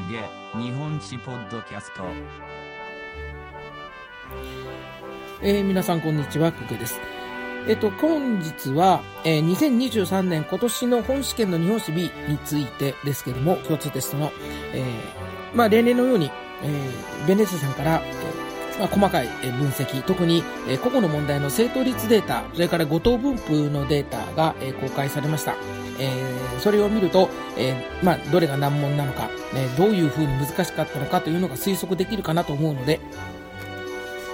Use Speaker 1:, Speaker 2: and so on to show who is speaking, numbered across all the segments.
Speaker 1: 芸日本史ポッドキャスト
Speaker 2: えー皆さんこんにちは、くけです。えっと、本日は、えー2023年今年の本試験の日本史 B についてですけども、共通テストの、えーまあ、例年のように、えーベネッセさんから、えーまあ、細かい分析、特に、えー個々の問題の正答率データ、それから誤答分布のデータが、えー公開されました。えーそれを見ると、えーまあ、どれが難問なのか、ね、どういうふうに難しかったのかというのが推測できるかなと思うので、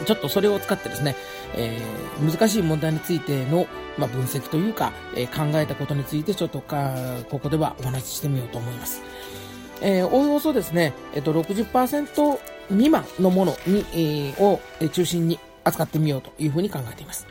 Speaker 2: ちょっとそれを使ってですね、えー難しい問題についての、まあ、分析というか、えー考えたことについてちょっとか、ここではお話ししてみようと思います。えーおおよそですね、えっ、と、60%未満のものに、えーを中心に扱ってみようというふうに考えています。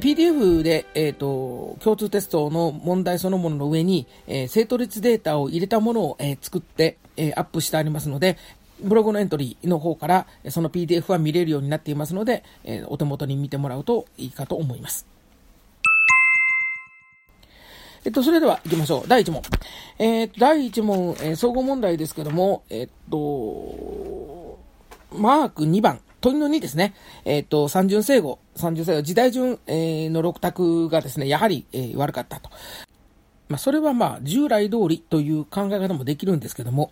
Speaker 2: PDF で、えっ、と、共通テストの問題そのものの上に、えー正答率データを入れたものを、えー作って、えーアップしてありますので、ブログのエントリーの方から、その PDF は見れるようになっていますので、えーお手元に見てもらうといいかと思います。えっと、それでは行きましょう。第1問。えー、第1問、えー総合問題ですけども、えっと、マーク2番、問いの2ですね。えっと、三巡整合、三巡整合、時代順、えーの六択がですね、やはり、えー悪かったと。まあ、それはまあ、従来通りという考え方もできるんですけども、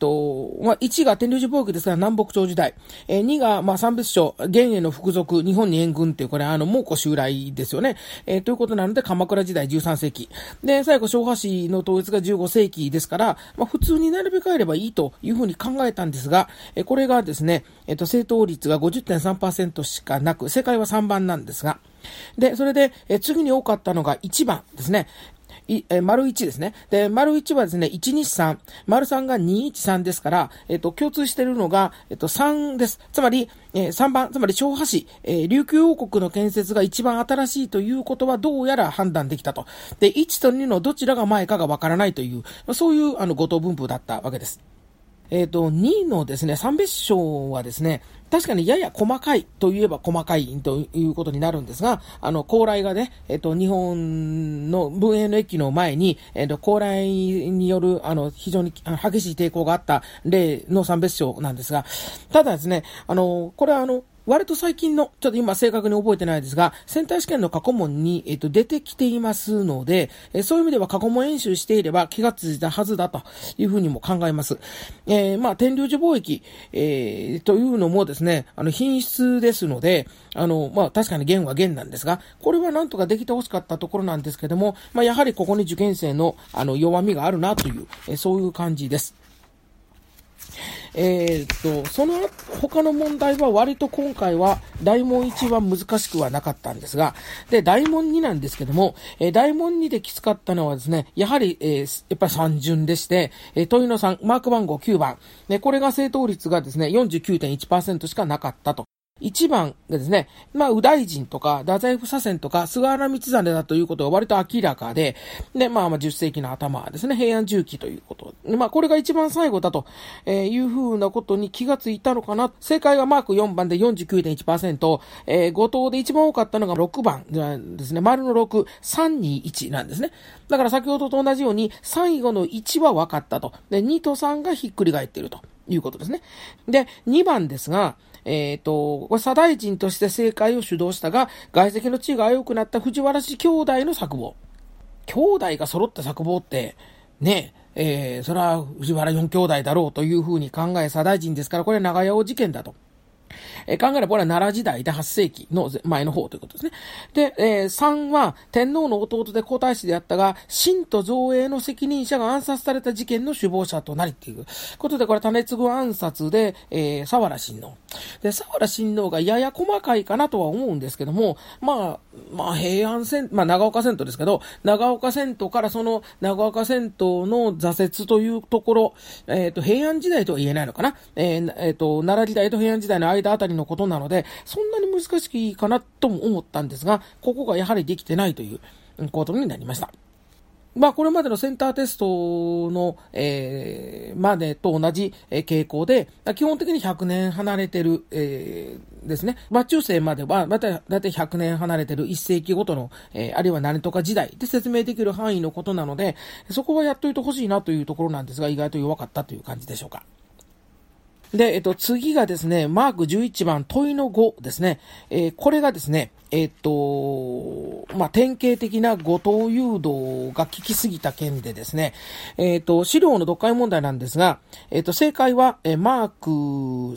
Speaker 2: と、まあ、1が天竜寺貿易ですから南北朝時代。えー、2が、まあ、三別書、元への服属、日本に援軍っていう、これ、あの、蒙古襲来ですよね。えーということなので、鎌倉時代13世紀。で、最後、昭和史の統一が15世紀ですから、まあ、普通に並べ替えればいいというふうに考えたんですが、えーこれがですね、えっ、と、正答率が50.3%しかなく、正解は3番なんですが、で、それで、え次に多かったのが1番ですね。い、えー、丸1ですね。で、丸1はですね、123、丸3が213ですから、えっ、と、共通しているのが、えっ、と、3です。つまり、えー3番、つまり、昭和市、えー琉球王国の建設が一番新しいということはどうやら判断できたと。で、1と2のどちらが前かがわからないという、そういう、あの、五等分布だったわけです。えっ、と、2位のですね、三別章はですね、確かにやや細かいといえば細かいということになるんですが、あの、高麗がね、えっ、と、日本の文英の駅の前に、えっ、と、高麗による、あの、非常に激しい抵抗があった例の三別章なんですが、ただですね、あの、これはあの、割と最近の、ちょっと今正確に覚えてないですが、センター試験の過去問に、えっと、出てきていますので、えそういう意味では過去問演習していれば気がついたはずだというふうにも考えます。えーまあ、天竜寺貿易、えーというのもですね、あの、品質ですので、あの、まあ、確かに弦は弦なんですが、これはなんとかできてほしかったところなんですけども、まあ、やはりここに受験生の、あの、弱みがあるなという、えそういう感じです。えーっと、その他の問題は割と今回は大問1は難しくはなかったんですが、で、大問2なんですけども、えー大問2できつかったのはですね、やはり、えーやっぱり3順でして、えー問いの3、マーク番号9番、ね、これが正答率がですね、49.1%しかなかったと。1番がですね、まあ、右大臣とか、太宰府左遷とか、菅原道真だということが割と明らかで、で、まあ、まあ、10世紀の頭ですね、平安重機ということ。まあ、これが一番最後だと、えーいうふうなことに気がついたのかな。正解がマーク4番で49.1%、えー、5答で一番多かったのが6番ですね、丸の6、321なんですね。だから先ほどと同じように、最後の1は分かったと。で、2と3がひっくり返っているということですね。で、2番ですが、えっ、と、これ左大臣として政界を主導したが、外籍の地位が良くなった藤原氏兄弟の作望。兄弟が揃った作望って、ねえ、えーそれは藤原四兄弟だろうというふうに考え左大臣ですから、これは長屋王事件だと。えー考えればこれは奈良時代で8世紀の前の方ということですね。で、えー3は天皇の弟で皇太子であったが、神と造営の責任者が暗殺された事件の首謀者となりっていうことで、これ種継ぐ暗殺で、えー、沢原親王。で、沢原親王がやや細かいかなとは思うんですけども、まあ、まあ平安戦、まあ長岡戦闘ですけど、長岡戦闘からその長岡戦闘の挫折というところ、えっ、と、平安時代とは言えないのかな？えーえーと、奈良時代と平安時代の間あたりのことなので、そんなに難しくいいかなとも思ったんですが、ここがやはりできてないということになりました。まあ、これまでのセンターテストの、えー、までと同じ、傾向で、基本的に100年離れてる、えー、ですね。まあ、中世までは、また、だいたい100年離れてる1世紀ごとの、えー、あるいは何とか時代で説明できる範囲のことなので、そこはやっといてほしいなというところなんですが、意外と弱かったという感じでしょうか。で、えっと、次がですね、マーク11番、問いの5ですね。えー、これがですね、えっと、まあ、典型的な後藤誘導が効きすぎた件でですね、えっと、資料の読解問題なんですが、えっと、正解は、えマーク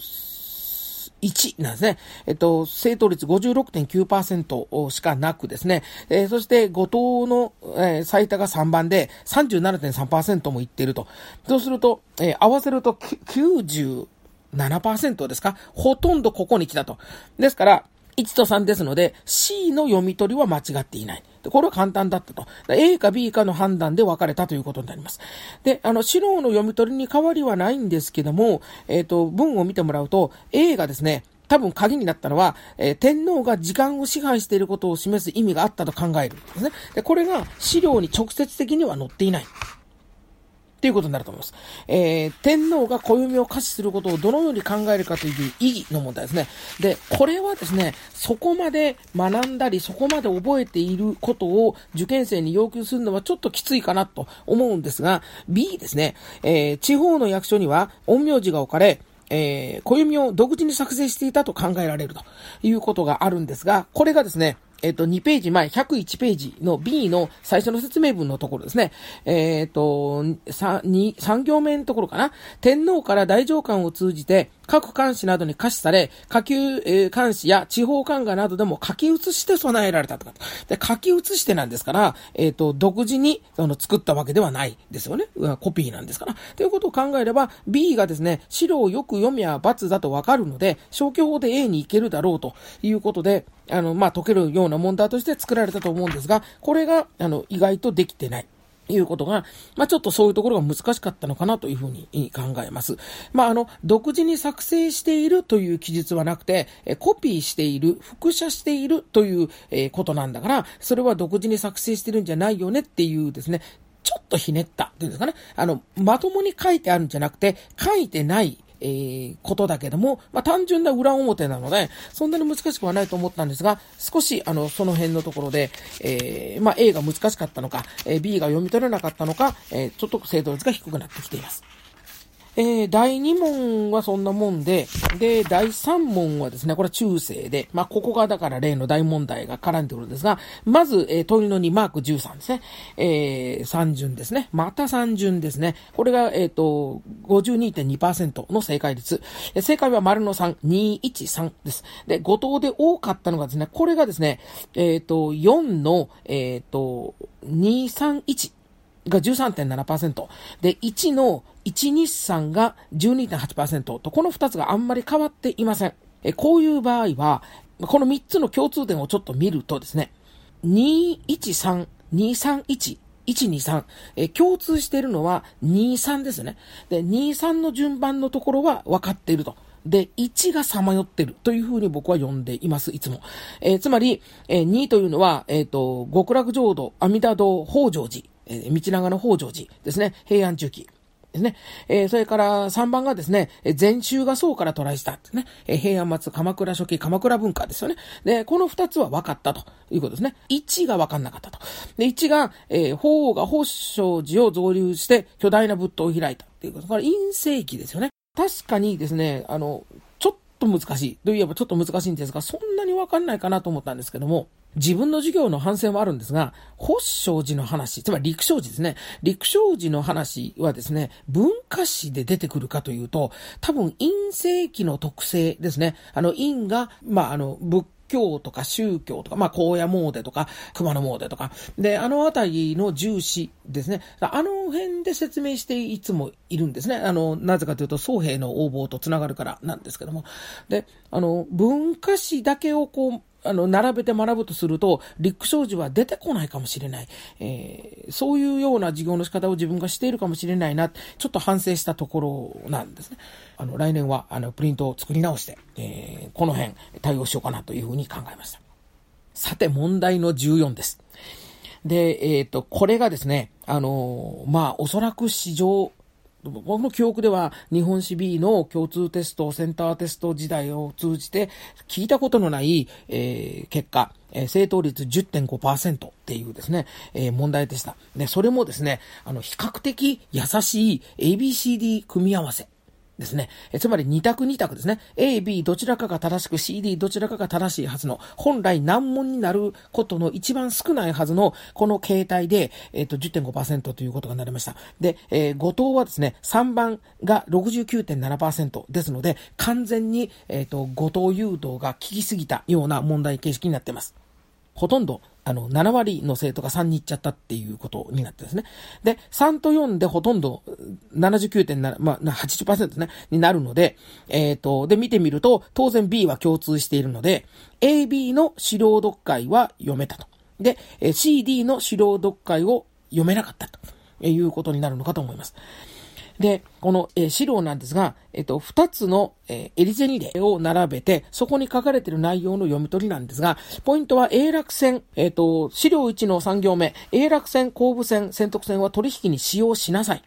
Speaker 2: 1なんですね。えっと、正答率56.9%しかなくですね、えー、そして後藤の、えー、最多が3番で37.3%もいっていると。そうすると、えー、合わせると90、7%ですか？ほとんどここに来たと。ですから、1と3ですので、C の読み取りは間違っていない。これは簡単だったと。A か B かの判断で分かれたということになります。で、あの、白の読み取りに変わりはないんですけども、えっ、ー、と、文を見てもらうと、A がですね、多分鍵になったのは、えー、天皇が時間を支配していることを示す意味があったと考えるんですね。で、これが資料に直接的には載っていない。っていうことになると思います。えー、天皇が暦を可視することをどのように考えるかという意義の問題ですね。で、これはですね、そこまで学んだり、そこまで覚えていることを受験生に要求するのはちょっときついかなと思うんですが、B ですね、えー、地方の役所には陰陽師が置かれ、えー、暦を独自に作成していたと考えられるということがあるんですが、これがですね、えっ、と、2ページ前、101ページの B の最初の説明文のところですね。えっ、と、3、2、3行目のところかな。天皇から大上官を通じて、各官史などに可視され、下級、えー、官史や地方官画などでも書き写して備えられたとか。で、書き写してなんですから、えっ、ー、と、独自に、その、作ったわけではないですよね。コピーなんですから。ということを考えれば、B がですね、資料をよく読みゃ罰だとわかるので、消去法で A に行けるだろうということで、あの、まあ、解けるような問題として作られたと思うんですが、これが、あの、意外とできてない。いうことが、まあ、ちょっとそういうところが難しかったのかなというふうに考えます。まあ、あの、独自に作成しているという記述はなくて、コピーしている、複写しているということなんだから、それは独自に作成してるんじゃないよねっていうですね、ちょっとひねったっていうんですかね。あの、まともに書いてあるんじゃなくて、書いてないえー、ことだけども、まあ、単純な裏表なので、そんなに難しくはないと思ったんですが、少し、あの、その辺のところで、えー、まあ、A が難しかったのか、えー、B が読み取れなかったのか、えー、ちょっと精度率が低くなってきています。えー、第2問はそんなもんで、で、第3問はですね、これは中世で、まあ、ここがだから例の大問題が絡んでくるんですが、まず、えー、問いの2マーク13ですね。えー、3順ですね。また3順ですね。これが、えっ、ー、と、52.2%の正解率。正解は丸の3、213です。で、5答で多かったのがですね、これがですね、えっ、ー、と、4の、えっ、ー、と、231。が13.7%。で、1の123が12.8%と、この2つがあんまり変わっていません。えこういう場合は、この3つの共通点をちょっと見るとですね、213、231、123、え共通しているのは23ですね。で、23の順番のところは分かっていると。で、1がさまよってるというふうに僕は呼んでいます、いつも。えー、つまり、えー、2というのは、えっ、ー、と、極楽浄土、阿弥陀堂、法常寺。え、道長の北条寺ですね、平安中期。ですね。えー、それから3番がですね、禅宗が宋からトライしたですね。え、平安末、鎌倉初期、鎌倉文化ですよね。で、この2つは分かったということですね。1が分かんなかったと。で、1が、えー、法王が法正寺を造立して巨大な仏塔を開いたっていうこと。これ、陰世紀ですよね。確かにですね、あの、ちょっと難しい。といえばちょっと難しいんですが、そんなに分かんないかなと思ったんですけども、自分の授業の反省もあるんですが、法正寺の話、つまり陸正寺ですね。陸正寺の話はですね、文化史で出てくるかというと、多分陰世紀の特性ですね。あの、陰が、まあ、あの、仏教とか宗教とか、まあ、荒野詣とか、熊野詣とか、で、あのあたりの重視ですね。あの辺で説明していつもいるんですね。あの、なぜかというと、僧兵の応募とつながるからなんですけども。で、あの、文化史だけをこう、あの、並べて学ぶとすると、陸商事は出てこないかもしれない。えー、そういうような授業の仕方を自分がしているかもしれないな、ちょっと反省したところなんですね。あの、来年は、あの、プリントを作り直して、えー、この辺対応しようかなというふうに考えました。さて、問題の14です。で、えっ、と、これがですね、あのまあ、おそらく史上、僕の記憶では日本史 B の共通テスト、センターテスト時代を通じて聞いたことのない、えー、結果、えー、正答率10.5%っていうですね、えー、問題でした。で、それもですね、あの、比較的優しい ABCD 組み合わせ。ですね。えつまり2択2択ですね。A、B どちらかが正しく C、D どちらかが正しいはずの、本来難問になることの一番少ないはずの、この形態で、えっ、ー、と、10.5%ということがなりました。で、えー、5等はですね、3番が69.7%ですので、完全に、えっ、ー、と、5等誘導が効きすぎたような問題形式になっています。ほとんどあの、7割の生徒が3に行っちゃったっていうことになってですね。で、3と4でほとんど79.7、まあ、80%ね、になるので、えっ、ー、と、で、見てみると、当然 B は共通しているので、AB の資料読解は読めたと。で、CD の資料読解を読めなかったということになるのかと思います。で、この、えー、資料なんですが、えっ、と、二つの、えー、エリゼニ例を並べて、そこに書かれている内容の読み取りなんですが、ポイントは、永楽線、えっ、と、資料1の3行目、永楽線、後部線、選択線は取引に使用しなさい。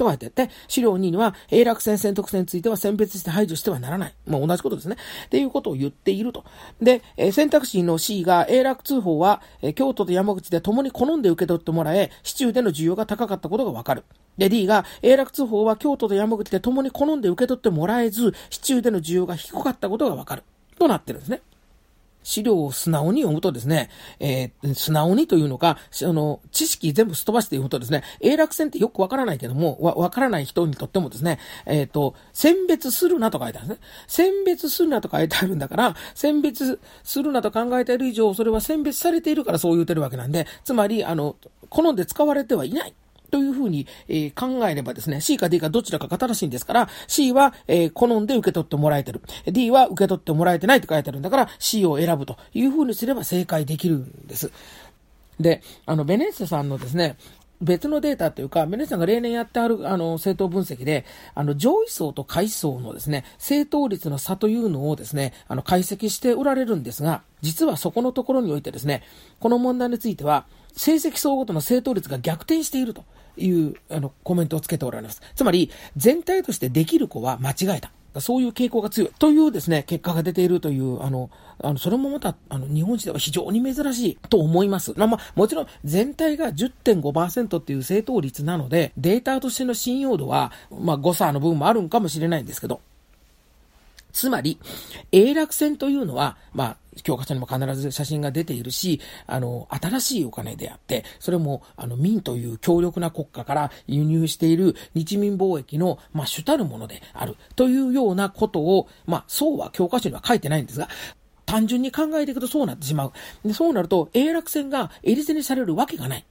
Speaker 2: と書いてって、資料2には、永楽線、選択線については選別して排除してはならない。まあ、同じことですね。っていうことを言っていると。で、え選択肢の C が、永楽通報は、え京都と山口で共に好んで受け取ってもらえ、市中での需要が高かったことがわかる。で、D が、永楽通報は京都と山口で共に好んで受け取ってもらえず、市中での需要が低かったことがわかる。となってるんですね。資料を素直に読むとですね、えー、素直にというのか、あの、知識全部すっ飛ばして読むとですね、永楽線ってよくわからないけども、わ、わからない人にとってもですね、えっ、ー、と、選別するなと書いてあるんですね。選別するなと書いてあるんだから、選別するなと考えている以上、それは選別されているからそう言うてるわけなんで、つまり、あの、好んで使われてはいない。というふうに、え、考えればですね、C か D かどちらかが正しいんですから、C は、え、好んで受け取ってもらえてる。D は受け取ってもらえてないって書いてあるんだから、C を選ぶというふうにすれば正解できるんです。で、あの、ベネッセさんのですね、別のデータというか、ベネッセさんが例年やってある、あの、政党分析で、あの、上位層と下位層のですね、政党率の差というのをですね、あの、解析しておられるんですが、実はそこのところにおいてですね、この問題については、成績層ごとの政党率が逆転していると。いうあのコメントをつけておられます。つまり、全体としてできる子は間違えた。そういう傾向が強い。というですね、結果が出ているという、あの、あの、それもまた、あの、日本史では非常に珍しいと思います。まあ、もちろん、全体が10.5%っていう正答率なので、データとしての信用度は、まあ、誤差の部分もあるんかもしれないんですけど、つまり、永楽線というのは、まあ、教科書にも必ず写真が出ているし、あの、新しいお金であって、それも、あの、民という強力な国家から輸入している日民貿易の、まあ、主たるものである、というようなことを、まあ、そうは教科書には書いてないんですが、単純に考えていくとそうなってしまう。でそうなると、永楽線がエリゼにされるわけがない。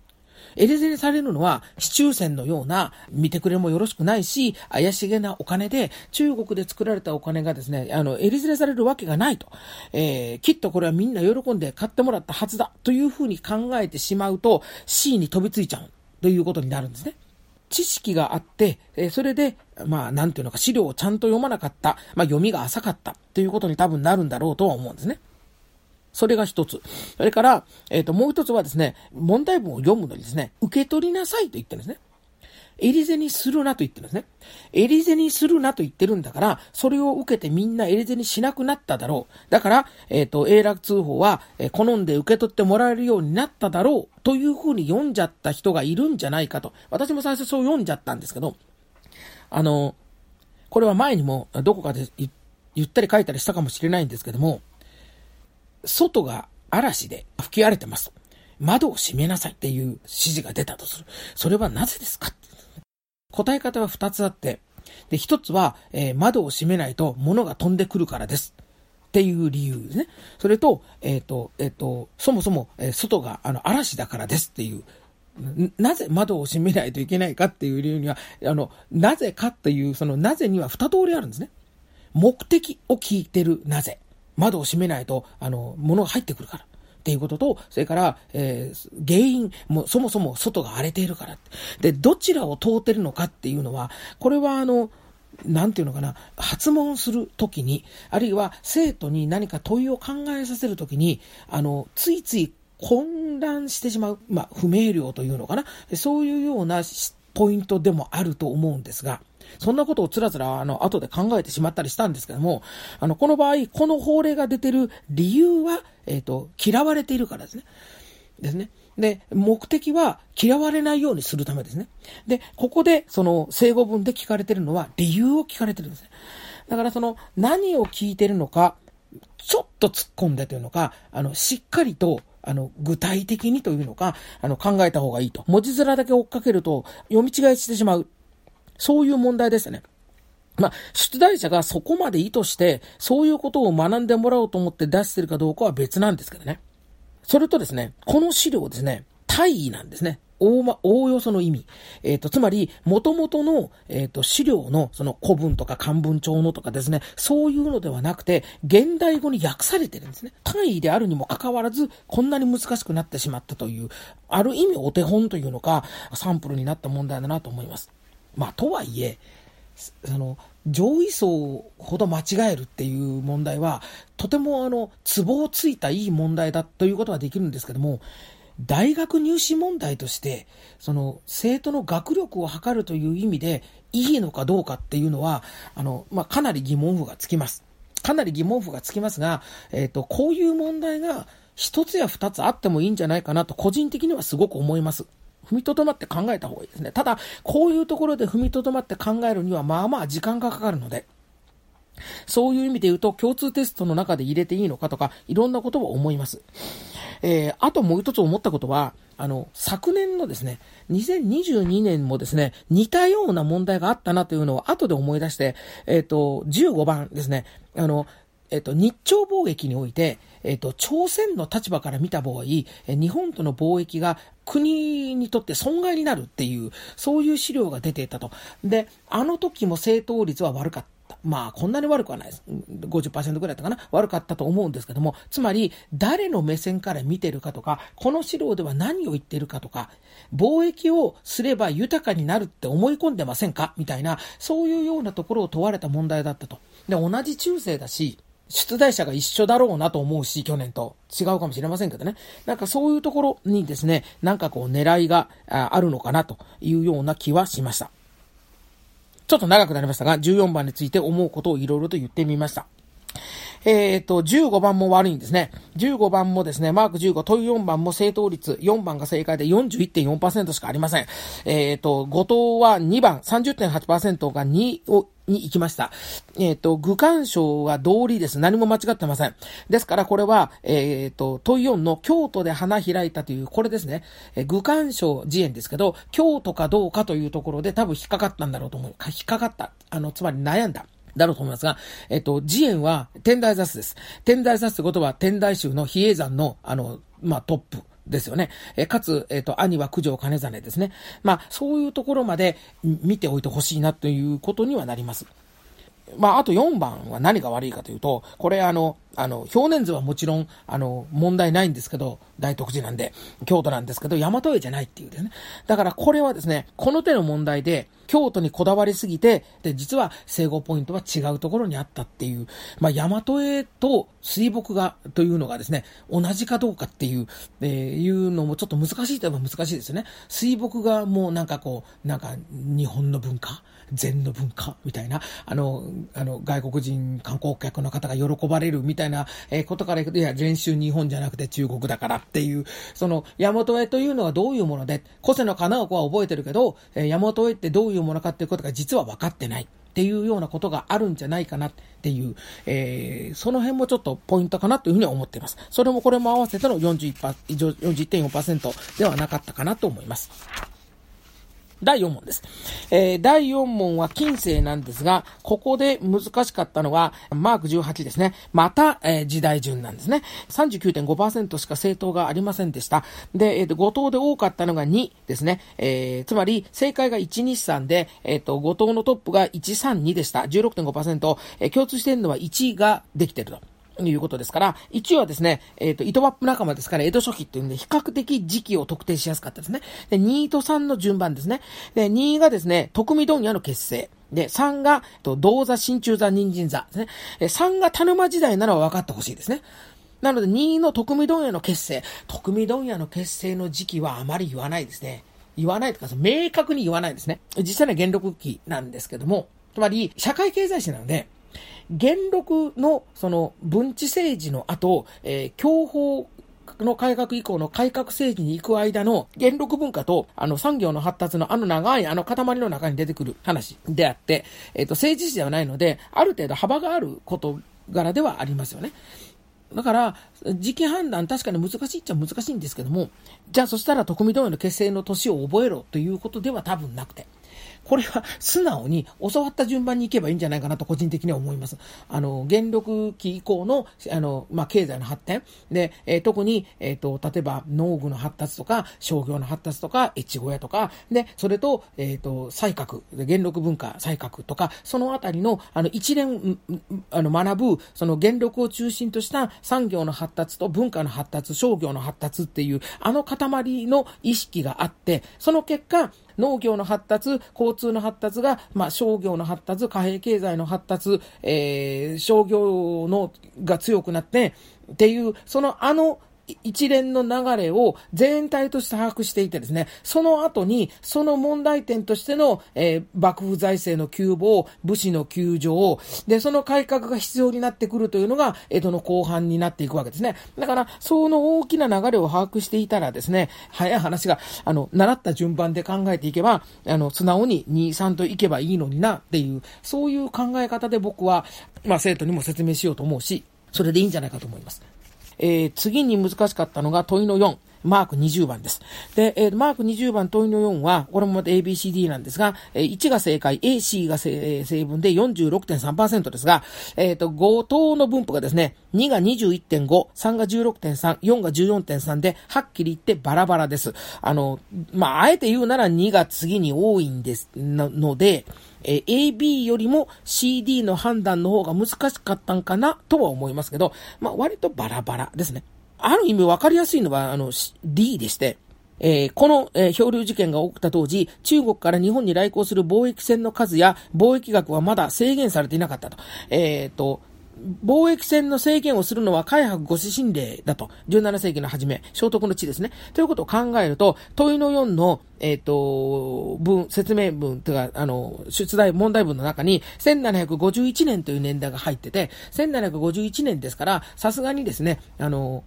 Speaker 2: エレゼにされるのは、市中線のような、見てくれもよろしくないし、怪しげなお金で、中国で作られたお金がですね、あの、エリゼにされるわけがないと。えー、きっとこれはみんな喜んで買ってもらったはずだ、というふうに考えてしまうと、C に飛びついちゃう、ということになるんですね。知識があって、えそれで、まあ、なんていうのか、資料をちゃんと読まなかった、まあ、読みが浅かった、ということに多分なるんだろうとは思うんですね。それが一つ。それから、えっ、ー、と、もう一つはですね、問題文を読むのにですね、受け取りなさいと言ってるんですね。エリゼにするなと言ってるんですね。エリゼにするなと言ってるんだから、それを受けてみんなエリゼにしなくなっただろう。だから、えっ、ー、と、永楽通報は、えー、好んで受け取ってもらえるようになっただろう。というふうに読んじゃった人がいるんじゃないかと。私も最初そう読んじゃったんですけど、あの、これは前にもどこかで言ったり書いたりしたかもしれないんですけども、外が嵐で吹き荒れてます。窓を閉めなさいっていう指示が出たとする。それはなぜですか答え方は二つあって、で、一つは、えー、窓を閉めないと物が飛んでくるからです。っていう理由ですね。それと、えっ、ー、と、えっ、ー、と、そもそも、え、外があの嵐だからですっていうなぜ窓を閉めないといけないかっていう理由には、あの、なぜかっていう、そのなぜには二通りあるんですね。目的を聞いてるなぜ。窓を閉めないと、あの、物が入ってくるから。っていうことと、それから、えー、原因、もそもそも外が荒れているから。で、どちらを通ってるのかっていうのは、これはあの、なんていうのかな、発問するときに、あるいは生徒に何か問いを考えさせるときに、あの、ついつい混乱してしまう、まあ、不明瞭というのかな。そういうようなポイントでもあると思うんですが、そんなことをつらつら、あの、後で考えてしまったりしたんですけども、あの、この場合、この法令が出てる理由は、えっ、ー、と、嫌われているからですね。ですね。で、目的は嫌われないようにするためですね。で、ここで、その、生語文で聞かれてるのは、理由を聞かれてるんですね。だからその、何を聞いてるのか、ちょっと突っ込んでというのか、あの、しっかりと、あの、具体的にというのか、あの、考えた方がいいと。文字面だけ追っかけると、読み違いしてしまう。そういう問題ですね。まあ、出題者がそこまで意図して、そういうことを学んでもらおうと思って出してるかどうかは別なんですけどね。それとですね、この資料ですね、大意なんですね。大ま、大よその意味。えっ、ー、と、つまり、元々の、えっ、ー、と、資料の、その古文とか漢文帳のとかですね、そういうのではなくて、現代語に訳されてるんですね。単位であるにもかかわらず、こんなに難しくなってしまったという、ある意味お手本というのか、サンプルになった問題だなと思います。まあ、とはいえ、その、上位層ほど間違えるっていう問題は、とてもあの、ツボをついたいい問題だということはできるんですけども、大学入試問題として、その、生徒の学力を測るという意味で、いいのかどうかっていうのは、あの、まあ、かなり疑問符がつきます。かなり疑問符がつきますが、えっ、ー、と、こういう問題が一つや二つあってもいいんじゃないかなと、個人的にはすごく思います。踏みとどまって考えた方がいいですね。ただ、こういうところで踏みとどまって考えるには、まあまあ時間がかかるので、そういう意味で言うと、共通テストの中で入れていいのかとか、いろんなことを思います。えー、あともう一つ思ったことは、あの、昨年のですね、2022年もですね、似たような問題があったなというのを後で思い出して、えっ、ー、と、15番ですね、あの、えっ、と、日朝貿易において、えっ、と、朝鮮の立場から見た場合、日本との貿易が国にとって損害になるっていう、そういう資料が出ていたと。で、あの時も正答率は悪かった。まあ、こんなに悪くはないです。50%ぐらいだったかな悪かったと思うんですけども、つまり、誰の目線から見てるかとか、この資料では何を言ってるかとか、貿易をすれば豊かになるって思い込んでませんか？みたいな、そういうようなところを問われた問題だったと。で、同じ中世だし、出題者が一緒だろうなと思うし、去年と違うかもしれませんけどね。なんかそういうところにですね、なんかこう狙いがあるのかなというような気はしました。ちょっと長くなりましたが、14番について思うことをいろいろと言ってみました。えっ、ー、と、15番も悪いんですね。15番もですね、マーク15、問4番も正答率、4番が正解で41.4%しかありません。えっ、ー、と、後藤は2番、30.8%が2を、に行きました。えっ、ー、と、具干渉は道理です。何も間違ってません。ですからこれは、えっ、ー、と、問4の京都で花開いたという、これですね。えー、具干渉辞苑ですけど、京都かどうかというところで多分引っかかったんだろうと思う。引っかかった。あの、つまり悩んだ。だろうと思いますが、えっと、慈円は天台雑です。天台雑ってことは天台宗の比叡山の、あの、まあ、トップ。ですよね。えかつ、えっ、と、兄は九条兼実ですね。まあ、そういうところまで見ておいてほしいなということにはなります。まあ、あと4番は何が悪いかというと、これあの、あの、表年図はもちろん、あの、問題ないんですけど、大徳寺なんで、京都なんですけど、大和絵じゃないっていうね。だからこれはですね、この手の問題で、京都にこだわりすぎて、で、実は整合ポイントは違うところにあったっていう、まあ、大和絵と水墨画というのがですね、同じかどうかっていう、えー、いうのもちょっと難しいといえば難しいですよね。水墨画もなんかこう、なんか日本の文化禅の文化みたいな、あの、あの、外国人観光客の方が喜ばれるみたいな、えー、ことからいくと、いや、練習日本じゃなくて中国だからっていう、その、大和絵というのはどういうもので、古瀬の金子は覚えてるけど、えー、大和絵ってどういうものかっていうことが実は分かってない。っていうようなことがあるんじゃないかなっていう、えー、その辺もちょっとポイントかなというふうに思っています。それもこれも合わせての41%、41.4%ではなかったかなと思います。第4問です。えー、第4問は近世なんですが、ここで難しかったのが、マーク18ですね。また、えー、時代順なんですね。39.5%しか正答がありませんでした。で、えっ、ー、と、5答で多かったのが2ですね。えー、つまり、正解が123で、えっ、ー、と、5答のトップが132でした。16.5%、えー、共通しているのは1ができてると。いうことですから、1はですね、えっ、ー、と、糸マップ仲間ですから、江戸初期っていうんで、比較的時期を特定しやすかったですね。で、2と3の順番ですね。で、2位がですね、徳見問屋の結成。で、3が、と、銅座、真鍮座、人参座ですね。3が田沼時代なら分かってほしいですね。なので、2の特見問屋の結成。特見問屋の結成の時期はあまり言わないですね。言わないとか、明確に言わないですね。実際には元禄期なんですけども、つまり、社会経済史なので、元禄の、その、文治政治の後、えー、享保の改革以降の改革政治に行く間の元禄文化と、あの産業の発達のあの長いあの塊の中に出てくる話であって、えっ、ー、と、政治史ではないので、ある程度幅がある事柄ではありますよね。だから、時期判断確かに難しいっちゃ難しいんですけども、じゃあそしたら特見同様の結成の年を覚えろということでは多分なくて、これは素直に教わった順番に行けばいいんじゃないかなと個人的には思います。あの、元禄期以降の、あの、まあ、経済の発展。で、えー、特に、えっ、ー、と、例えば農具の発達とか、商業の発達とか、越後屋とか、で、それと、えっ、ー、と、才覚、元禄文化、才覚とか、そのあたりの、あの、一連、あの、学ぶ、その元禄を中心とした産業の発達と文化の発達、商業の発達っていう、あの塊の意識があって、その結果、農業の発達、交通の発達が、まあ、商業の発達、貨幣経済の発達、えー、商業のが強くなって、っていう、そのあの一連の流れを全体として把握していてですね、その後に、その問題点としての、えー、幕府財政の急防、武士の急上、で、その改革が必要になってくるというのが、江戸の後半になっていくわけですね。だから、その大きな流れを把握していたらですね、早い話が、あの、習った順番で考えていけば、あの、素直に2、3といけばいいのにな、っていう、そういう考え方で僕は、まあ、生徒にも説明しようと思うし、それでいいんじゃないかと思います。えー、次に難しかったのが問いの4。マーク20番です。で、えー、マーク20番問いの4は、これもまた ABCD なんですが、えー、1が正解、A、C が正分で46.3%ですが、えっ、ー、と、5等の分布がですね、2が21.5、3が16.3、4が14.3で、はっきり言ってバラバラです。あの、まあ、あえて言うなら2が次に多いんです、なので、えー、AB よりも CD の判断の方が難しかったんかなとは思いますけど、まあ割とバラバラですね。ある意味分かりやすいのは、あの、D でして、えー、この、えー、漂流事件が起きた当時、中国から日本に来航する貿易船の数や貿易額はまだ制限されていなかったと。えっ、ー、と、貿易船の制限をするのは海白ご指針令だと。17世紀の初め、聖徳の地ですね。ということを考えると、問いの4の、えっ、ー、と、文、説明文というか、あの、出題、問題文の中に、1751年という年代が入ってて、1751年ですから、さすがにですね、あの、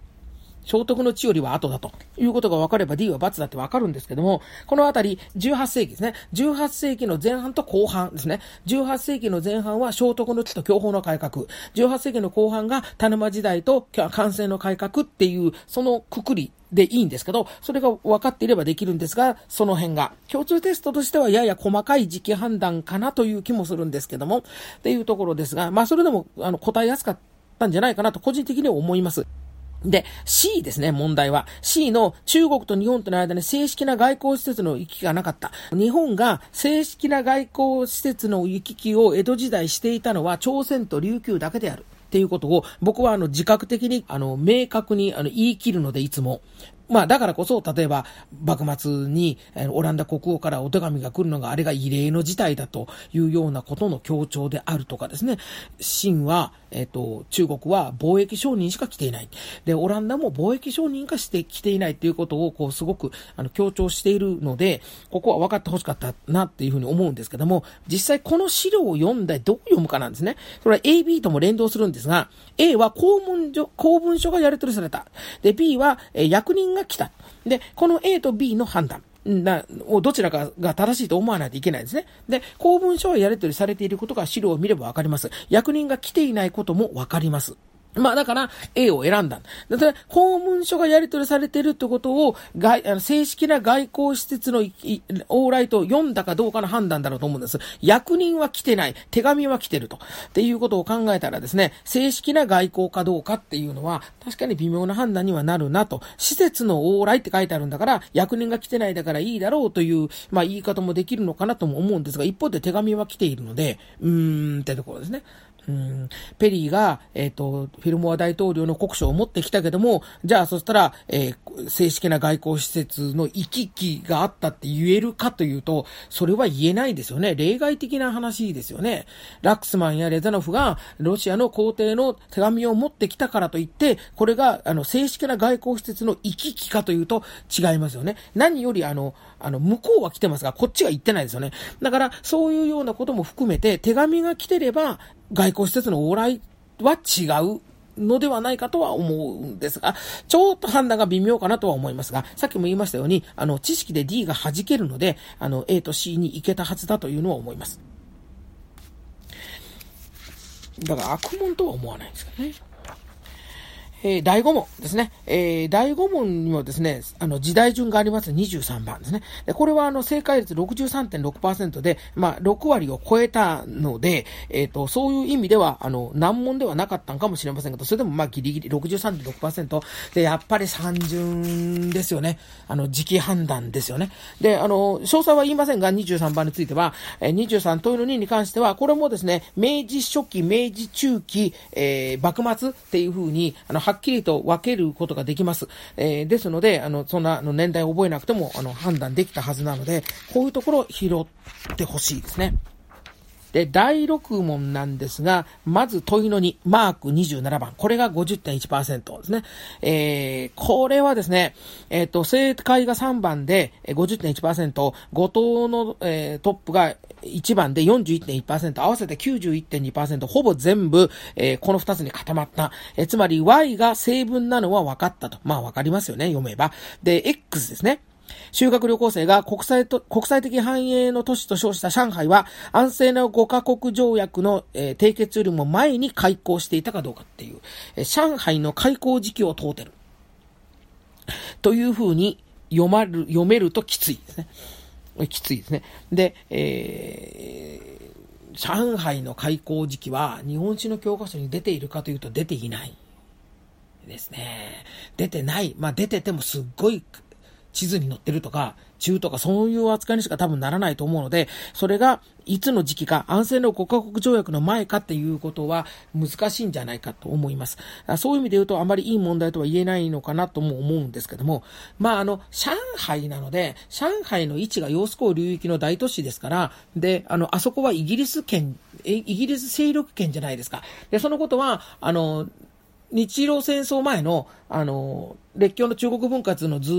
Speaker 2: 聖徳の地よりは後だということが分かれば D は×だって分かるんですけども、このあたり18世紀ですね。18世紀の前半と後半ですね。18世紀の前半は聖徳の地と享保の改革。18世紀の後半が田沼時代と感染の改革っていう、そのくくりでいいんですけど、それが分かっていればできるんですが、その辺が、共通テストとしてはやや細かい時期判断かなという気もするんですけども、っていうところですが、まあそれでも、あの、答えやすかったんじゃないかなと個人的には思います。で、C ですね、問題は。C の中国と日本との間に正式な外交施設の行き来がなかった。日本が正式な外交施設の行き来を江戸時代していたのは朝鮮と琉球だけである。っていうことを僕はあの自覚的にあの明確にあの言い切るのでいつも。まあだからこそ、例えば幕末にオランダ国王からお手紙が来るのがあれが異例の事態だというようなことの強調であるとかですね。秦は、えっ、と、中国は貿易承認しか来ていない。で、オランダも貿易承認がして来ていないっていうことを、こう、すごく、あの、強調しているので、ここは分かってほしかったなっていうふうに思うんですけども、実際この資料を読んでどう読むかなんですね。それは AB とも連動するんですが、A は公文書、公文書がやり取りされた。で、B は、え役人が来た。で、この A と B の判断。な、をどちらかが正しいと思わないといけないんですね。で、公文書はやり取りされていることが資料を見ればわかります。役人が来ていないこともわかります。まあだから A を選んだ。だから公文書がやり取りされてるってことを外あの正式な外交施設の往来と読んだかどうかの判断だろうと思うんです。役人は来てない。手紙は来てると。っていうことを考えたらですね、正式な外交かどうかっていうのは確かに微妙な判断にはなるなと。施設の往来って書いてあるんだから役人が来てないだからいいだろうという、まあ言い方もできるのかなとも思うんですが、一方で手紙は来ているので、うーんってところですね。うん、ペリーが、えっ、ー、と、フィルモア大統領の国書を持ってきたけども、じゃあそしたら、えー、正式な外交施設の行き来があったって言えるかというと、それは言えないですよね。例外的な話ですよね。ラックスマンやレザノフがロシアの皇帝の手紙を持ってきたからといって、これがあの正式な外交施設の行き来かというと違いますよね。何よりあの、あの、向こうは来てますが、こっちが行ってないですよね。だから、そういうようなことも含めて、手紙が来てれば、外交施設の往来は違うのではないかとは思うんですが、ちょっと判断が微妙かなとは思いますが、さっきも言いましたように、あの、知識で D が弾けるので、あの、A と C に行けたはずだというのは思います。だから悪問とは思わないんですけどね。えー、第5問ですね。えー、第5問にもですね、あの、時代順があります23番ですね。で、これはあの、正解率63.6%で、まあ、6割を超えたので、えっ、ー、と、そういう意味では、あの、難問ではなかったんかもしれませんけど、それでもまあ、ギリギリ63.6%で、やっぱり3順ですよね。あの、時期判断ですよね。で、あの、詳細は言いませんが、23番については、えー、23問いの2に関しては、これもですね、明治初期、明治中期、えー、幕末っていうふうに、あの、っきりと分けることができます。えー、ですので、あの、そんな、あの、年代を覚えなくても、あの、判断できたはずなので、こういうところを拾ってほしいですね。で、第6問なんですが、まず問いの2、マーク27番。これが50.1%ですね。えー、これはですね、えっ、ー、と、正解が3番で50.1%、後藤の、えー、トップが1番で41.1%、合わせて91.2%、ほぼ全部、えー、この2つに固まった。えー、つまり Y が成分なのは分かったと。まあ分かりますよね、読めば。で、X ですね。修学旅行生が国際と、国際的繁栄の都市と称した上海は、安静な5カ国条約の、えー、締結よりも前に開港していたかどうかっていう、えー、上海の開港時期を問うてる。というふうに読まる、読めるときついですね。きついですね。で、えー、上海の開港時期は日本史の教科書に出ているかというと出ていない。ですね。出てない。まあ出ててもすっごい地図に載ってるとか、中とかそういう扱いにしか多分ならないと思うので、それがいつの時期か、安静の5カ国条約の前かっていうことは難しいんじゃないかと思います。そういう意味で言うとあまりいい問題とは言えないのかなとも思うんですけども、まああの、上海なので、上海の位置が揚子江流域の大都市ですから、で、あの、あそこはイギリス圏、イギリス勢力圏じゃないですか。で、そのことは、あの、日露戦争前の、あの、列強の中国分割の図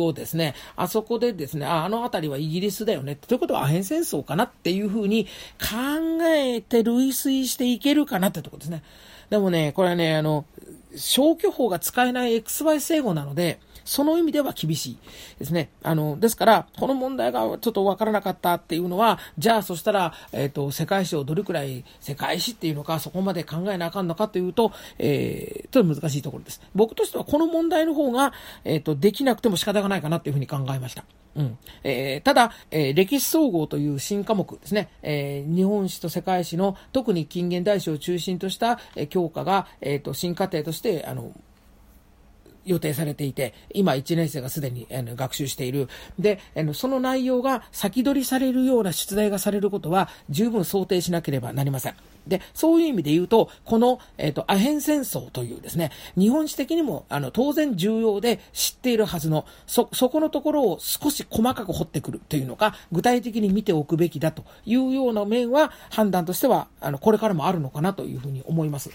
Speaker 2: をですね、あそこでですね、ああの辺りはイギリスだよね。ということはアヘン戦争かなっていうふうに考えて類推していけるかなってとこですね。でもね、これはね、あの、消去法が使えない XY 整合なので、その意味では厳しいですね。あの、ですから、この問題がちょっとわからなかったっていうのは、じゃあそしたら、えっ、ー、と、世界史をどれくらい、世界史っていうのか、そこまで考えなあかんのかというと、えー、ちょっと難しいところです。僕としてはこの問題の方が、えっ、ー、と、できなくても仕方がないかなっていうふうに考えました。うん。えー、ただ、えー、歴史総合という新科目ですね、えー、日本史と世界史の特に近現代史を中心とした、えー、教科が、えっ、と、新課程として、あの、予定されていて、今1年生がすでにあの学習している。で、あのその内容が先取りされるような出題がされることは十分想定しなければなりません。で、そういう意味で言うと、この、えっ、ー、と、アヘン戦争というですね、日本史的にも、あの、当然重要で知っているはずの、そ、そこのところを少し細かく掘ってくるというのか、具体的に見ておくべきだというような面は、判断としては、あの、これからもあるのかなというふうに思います。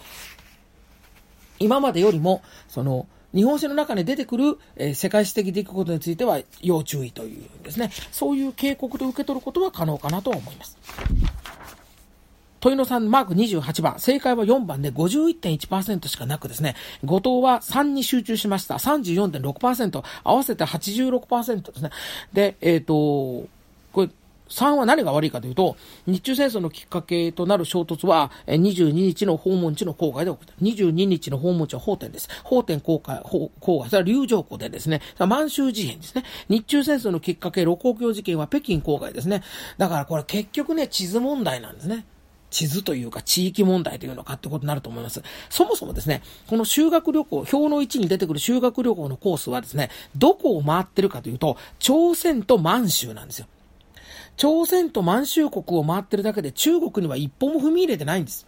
Speaker 2: 今までよりも、その、日本史の中に出てくる、えー、世界史的出来事については要注意というですね、そういう警告と受け取ることは可能かなと思います。問いの3、マーク28番。正解は4番で51.1%しかなくですね、後藤は3に集中しました。34.6%。合わせて86%ですね。で、えっ、ー、と、これ、3は何が悪いかというと、日中戦争のきっかけとなる衝突は、22日の訪問地の郊外で起きた。22日の訪問地は法典です。法典郊外、郊外、それは流浄湖でですね、満州事変ですね。日中戦争のきっかけ、露光橋事件は北京郊外ですね。だからこれ結局ね、地図問題なんですね。地図というか地域問題というのかってことになると思います。そもそもですね、この修学旅行、表の位置に出てくる修学旅行のコースはですね、どこを回ってるかというと、朝鮮と満州なんですよ。朝鮮と満州国を回ってるだけで中国には一歩も踏み入れてないんです。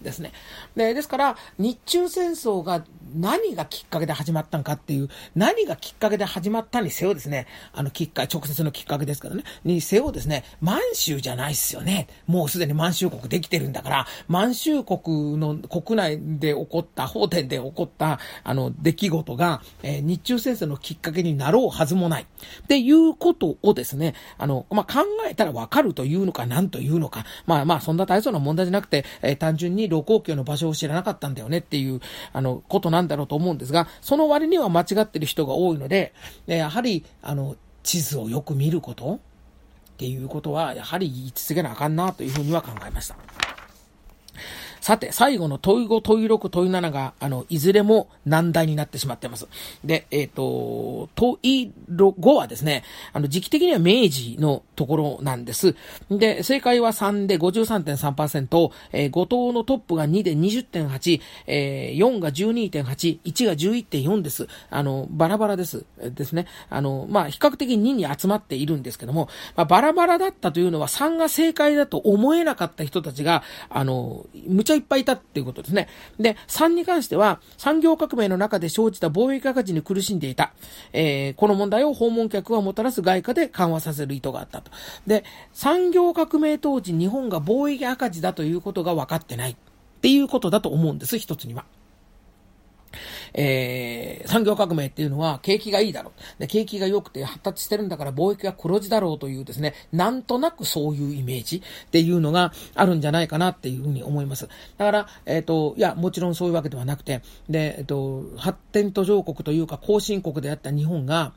Speaker 2: ですね。で、ですから、日中戦争が何がきっかけで始まったんかっていう、何がきっかけで始まったにせよですね、あの、きっかけ、直接のきっかけですからね、にせよですね、満州じゃないっすよね。もうすでに満州国できてるんだから、満州国の国内で起こった、法典で起こった、あの、出来事が、えー、日中戦争のきっかけになろうはずもない。っていうことをですね、あの、まあ、考えたらわかるというのか、何というのか、まあまあ、そんな大層な問題じゃなくて、えー、単純に露光橋の場所を知らなかったんだよねっていう、あの、ことなんんだろうと思うんですが、その割には間違ってる人が多いので、やはり、あの、地図をよく見ることっていうことは、やはり言い続けなあかんなというふうには考えました。さて、最後の問い5、問い6、問い7が、あの、いずれも難題になってしまっています。で、えっ、ー、と、問い5はですね、あの、時期的には明治のところなんです。で、正解は3で53.3%、えー、後藤のトップが2で20.8、えー、4が12.8、1が11.4です。あの、バラバラです。ですね。あの、まあ、比較的2に集まっているんですけども、まあ、バラバラだったというのは3が正解だと思えなかった人たちが、あの、むちゃいっぱいいたっていうことですね。で、3に関しては、産業革命の中で生じた貿易赤字に苦しんでいた。えー、この問題を訪問客がもたらす外貨で緩和させる意図があったと。で、産業革命当時日本が貿易赤字だということが分かってない。っていうことだと思うんです、一つには。えー、産業革命っていうのは景気がいいだろう。で景気が良くて発達してるんだから貿易が黒字だろうというですね、なんとなくそういうイメージっていうのがあるんじゃないかなっていうふうに思います。だから、えっ、ー、と、いや、もちろんそういうわけではなくて、で、えっ、ー、と、発展途上国というか後進国であった日本が、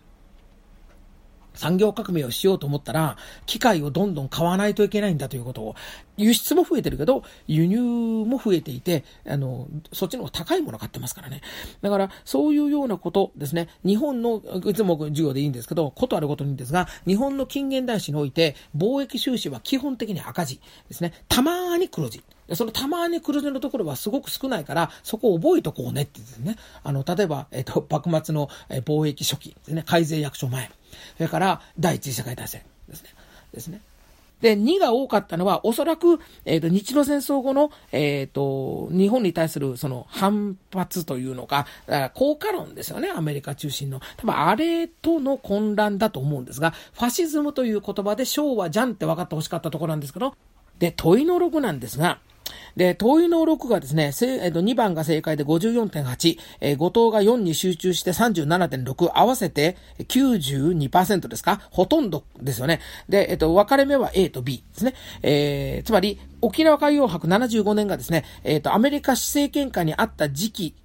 Speaker 2: 産業革命をしようと思ったら、機械をどんどん買わないといけないんだということを、輸出も増えてるけど、輸入も増えていて、あの、そっちの方が高いもの買ってますからね。だから、そういうようなことですね。日本の、いつも授業でいいんですけど、ことあることにですが、日本の近現代史において、貿易収支は基本的に赤字ですね。たまーに黒字。そのたまに黒字のところはすごく少ないから、そこを覚えとこうねってですね。あの、例えば、えっ、と、幕末の貿易初期ですね。改税役所前。それから、第一次世界大戦ですね。ですね。で、2が多かったのは、おそらく、えっ、ー、と、日露戦争後の、えっ、ー、と、日本に対する、その、反発というのか、効果論ですよね、アメリカ中心の。多分、あれとの混乱だと思うんですが、ファシズムという言葉で昭和じゃんって分かってほしかったところなんですけど、で、問いの6なんですが、で、問いの6がですね、えっと、2番が正解で54.8、えー、後藤が4に集中して37.6、合わせて92%ですか？ほとんどですよね。で、えっと、分かれ目は A と B ですね。えー、つまり、沖縄海洋博75年がですね、えっ、と、アメリカ施政権下にあった時期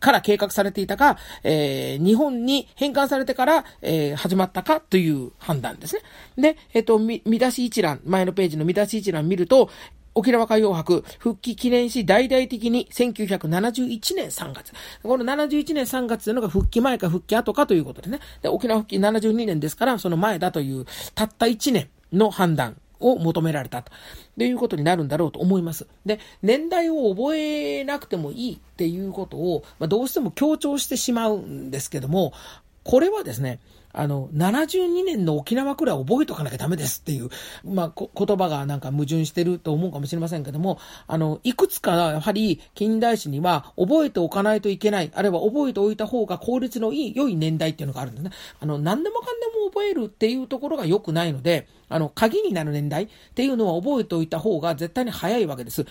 Speaker 2: から計画されていたか、えー、日本に返還されてから、えー、始まったかという判断ですね。で、えっ、と、見出し一覧、前のページの見出し一覧見ると、沖縄海洋博復帰記念し大々的に1971年3月。この71年3月というのが復帰前か復帰後かということでね。で沖縄復帰72年ですから、その前だという、たった1年の判断を求められたと。いうことになるんだろうと思います。で、年代を覚えなくてもいいっていうことを、まあ、どうしても強調してしまうんですけども、これはですね、あの、72年の沖縄くらい覚えとかなきゃダメですっていう、まあ、言葉がなんか矛盾してると思うかもしれませんけども、あの、いくつかやはり近代史には覚えておかないといけない、あるいは覚えておいた方が効率のいい、良い年代っていうのがあるんですね。あの、何でもかんでも覚えるっていうところが良くないので、あの、鍵になる年代っていうのは覚えておいた方が絶対に早いわけです。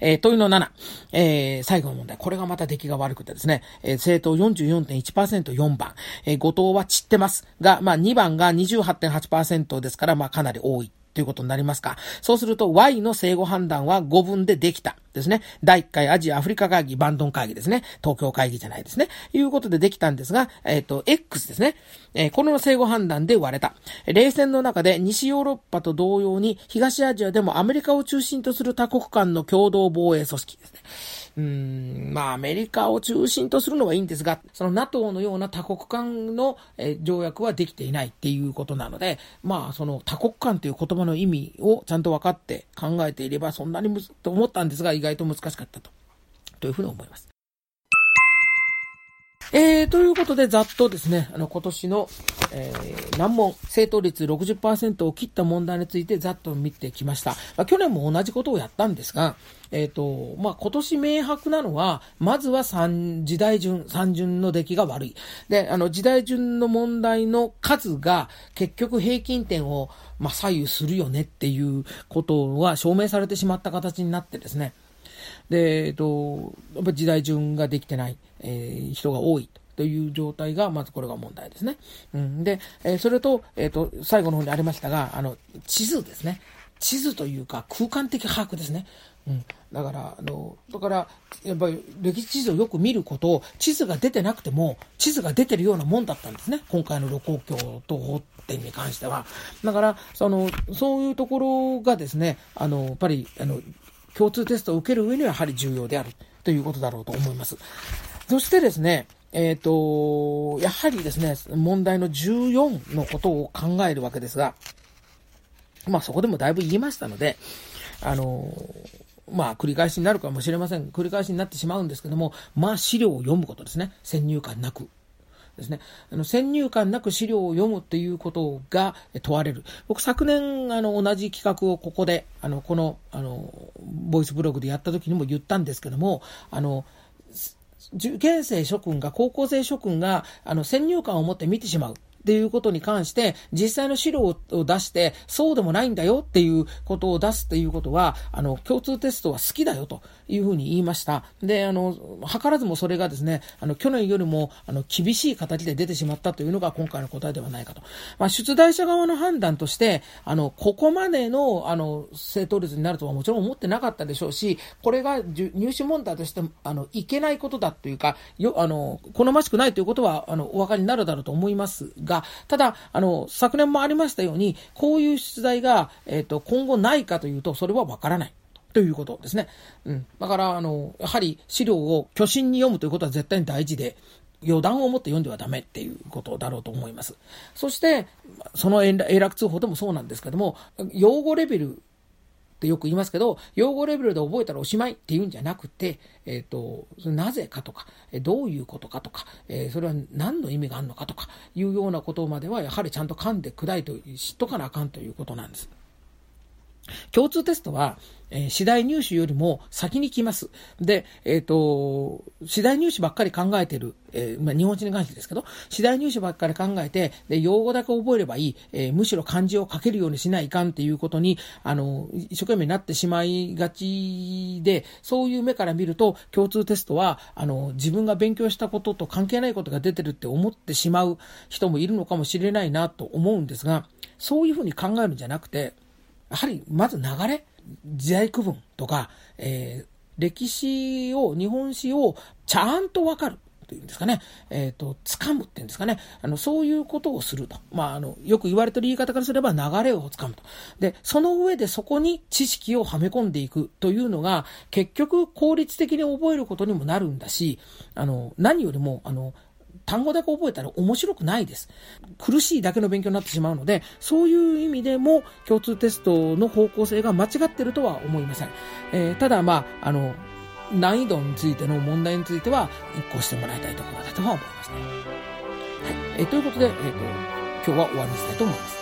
Speaker 2: え、問いの7、え、最後の問題。これがまた出来が悪くてですね、えー、政党44.1%、4番、えー、後藤は散ってますが、まあ2番が28.8%ですから、まあかなり多い。ということになりますか。そうすると Y の正誤判断は5分でできた。ですね。第1回アジア・アフリカ会議、バンドン会議ですね。東京会議じゃないですね。いうことでできたんですが、えっ、ー、と、X ですね。えー、この正誤判断で割れた。冷戦の中で西ヨーロッパと同様に東アジアでもアメリカを中心とする多国間の共同防衛組織ですね。うん、まあ、アメリカを中心とするのはいいんですが、その NATO のような多国間の、え条約はできていないっていうことなので、まあ、その多国間という言葉の意味をちゃんと分かって考えていれば、そんなにむずと思ったんですが、意外と難しかったと。というふうに思います。えー、ということで、ざっとですね、あの、今年の、えー、難問、正答率60%を切った問題についてざっと見てきました。まあ、去年も同じことをやったんですが、えっ、ー、と、まあ、今年明白なのは、まずは三、時代順、三順の出来が悪い。で、あの、時代順の問題の数が、結局平均点を、まあ、左右するよねっていうことは証明されてしまった形になってですね。で、えっ、ー、と、やっぱ時代順ができてない。えー、人が多いという状態が、まずこれが問題ですね。うん、で、えー、それと、えっ、と、最後の方にありましたが、あの、地図ですね。地図というか空間的把握ですね。うん。だから、あの、だから、やっぱり歴史地図をよく見ることを、地図が出てなくても、地図が出てるようなもんだったんですね。今回の露光橋と法典に関しては。だから、その、そういうところがですね、あの、やっぱり、あの、共通テストを受ける上にはやはり重要であるということだろうと思います。そしてですね、えっ、ー、と、やはりですね、問題の14のことを考えるわけですが、まあそこでもだいぶ言いましたので、あの、まあ繰り返しになるかもしれません。繰り返しになってしまうんですけども、まあ資料を読むことですね。先入観なく。ですね。あの、先入観なく資料を読むっていうことが問われる。僕昨年、あの、同じ企画をここで、あの、この、あの、ボイスブログでやった時にも言ったんですけども、あの、受験生諸君が、高校生諸君が、あの、先入観を持って見てしまう。っていうことに関して、実際の資料を出して、そうでもないんだよっていうことを出すっていうことは、あの、共通テストは好きだよというふうに言いました。で、あの、図らずもそれがですね、あの、去年よりも、あの、厳しい形で出てしまったというのが今回の答えではないかと。まあ、出題者側の判断として、あの、ここまでの、あの、正答率になるとはもちろん思ってなかったでしょうし、これが入試問題として、あの、いけないことだというか、よ、あの、好ましくないということは、あの、お分かりになるだろうと思いますが、が、ただ、あの、昨年もありましたように、こういう出題が、えっ、と、今後ないかというと、それはわからない。ということですね。うん。だから、あの、やはり資料を虚心に読むということは絶対に大事で、余談を持って読んではダメっていうことだろうと思います。そして、その円楽通報でもそうなんですけども、用語レベルってよく言いますけど、用語レベルで覚えたらおしまいっていうんじゃなくて、えっ、ー、と、なぜかとか、どういうことかとか、えー、それは何の意味があるのかとかいうようなことまでは、やはりちゃんと噛んで砕いて知っとかなあかんということなんです。共通テストは、えー、次第入試よりも先に来ます。で、えっ、ー、と、次第入試ばっかり考えてる、えー、まあ、日本人に関してですけど、次第入試ばっかり考えて、で、用語だけ覚えればいい、えむしろ漢字を書けるようにしないかんっていうことに、あの、一生懸命になってしまいがちで、そういう目から見ると、共通テストは、あの、自分が勉強したことと関係ないことが出てるって思ってしまう人もいるのかもしれないなと思うんですが、そういうふうに考えるんじゃなくて、やはり、まず流れ時代区分とか、えー、歴史を、日本史をちゃんとわかる。というんですかね、えっ、ー、と、掴むっていうんですかね、あの、そういうことをすると。まあ、あの、よく言われてる言い方からすれば流れを掴むと。で、その上でそこに知識をはめ込んでいくというのが、結局効率的に覚えることにもなるんだし、あの、何よりも、あの、単語だけ覚えたら面白くないです。苦しいだけの勉強になってしまうので、そういう意味でも共通テストの方向性が間違ってるとは思いません。えー、ただ、まあ、あの、難易度についての問題については、一個してもらいたいところだとは思いますね。はい。えー、ということで、えっ、ー、と、今日は終わりにしたいと思います。